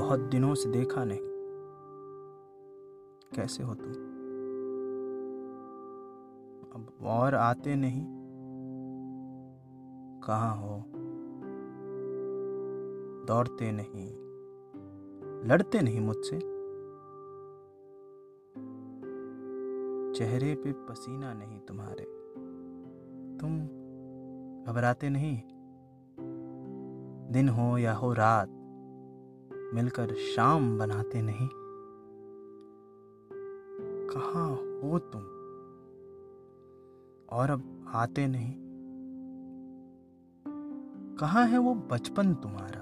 बहुत दिनों से देखा नहीं। कैसे हो तुम? अब और आते नहीं? कहाँ हो? दौड़ते नहीं। लड़ते नहीं मुझसे? चेहरे पे पसीना नहीं तुम्हारे। तुम घबराते नहीं? दिन हो या हो रात मिलकर शाम बनाते नहीं। कहाँ हो तुम? और अब आते नहीं। कहाँ है वो बचपन तुम्हारा?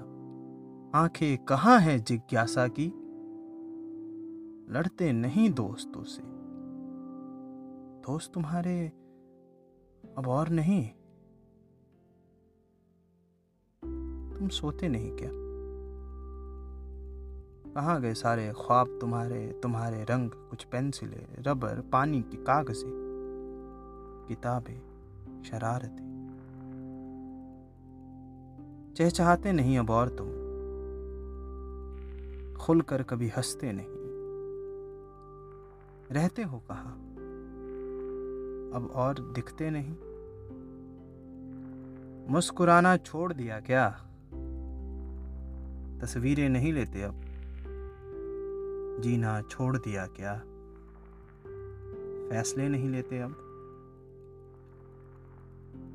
आँखें कहाँ है जिज्ञासा की? लड़ते नहीं दोस्तों से। दोस्त तुम्हारे अब और नहीं। तुम सोते नहीं क्या? कहाँ गए सारे ख्वाब तुम्हारे तुम्हारे रंग, कुछ पेंसिलें, रबर, पानी की कागजें, किताबें, शरारतें। चहचहाते नहीं अब और तुम। खुलकर कभी हँसते नहीं। रहते हो कहा? अब और दिखते नहीं। मुस्कुराना छोड़ दिया क्या? तस्वीरें नहीं लेते अब। जीना छोड़ दिया क्या? फैसले नहीं लेते अब।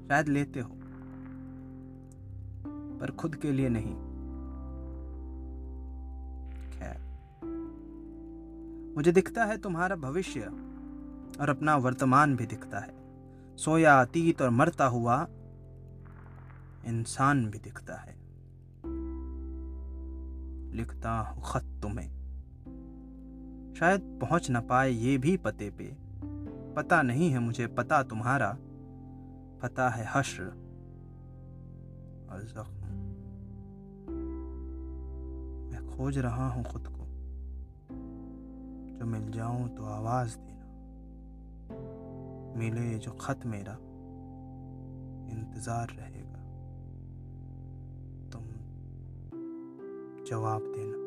शायद लेते हो, पर खुद के लिए नहीं। खैर, मुझे दिखता है तुम्हारा भविष्य और अपना वर्तमान भी दिखता है। सोया अतीत और मरता हुआ इंसान भी दिखता है। लिखता हूँ खत तुम्हें। शायद पहुँच न पाए ये भी पते पे। पता नहीं है मुझे, पता तुम्हारा। पता है हश्र। और जख्म। मैं खोज रहा हूँ खुद को। जो मिल जाऊँ तो आवाज़ देना। मिले जो खत मेरा। इंतज़ार रहेगा। तुम जवाब देना।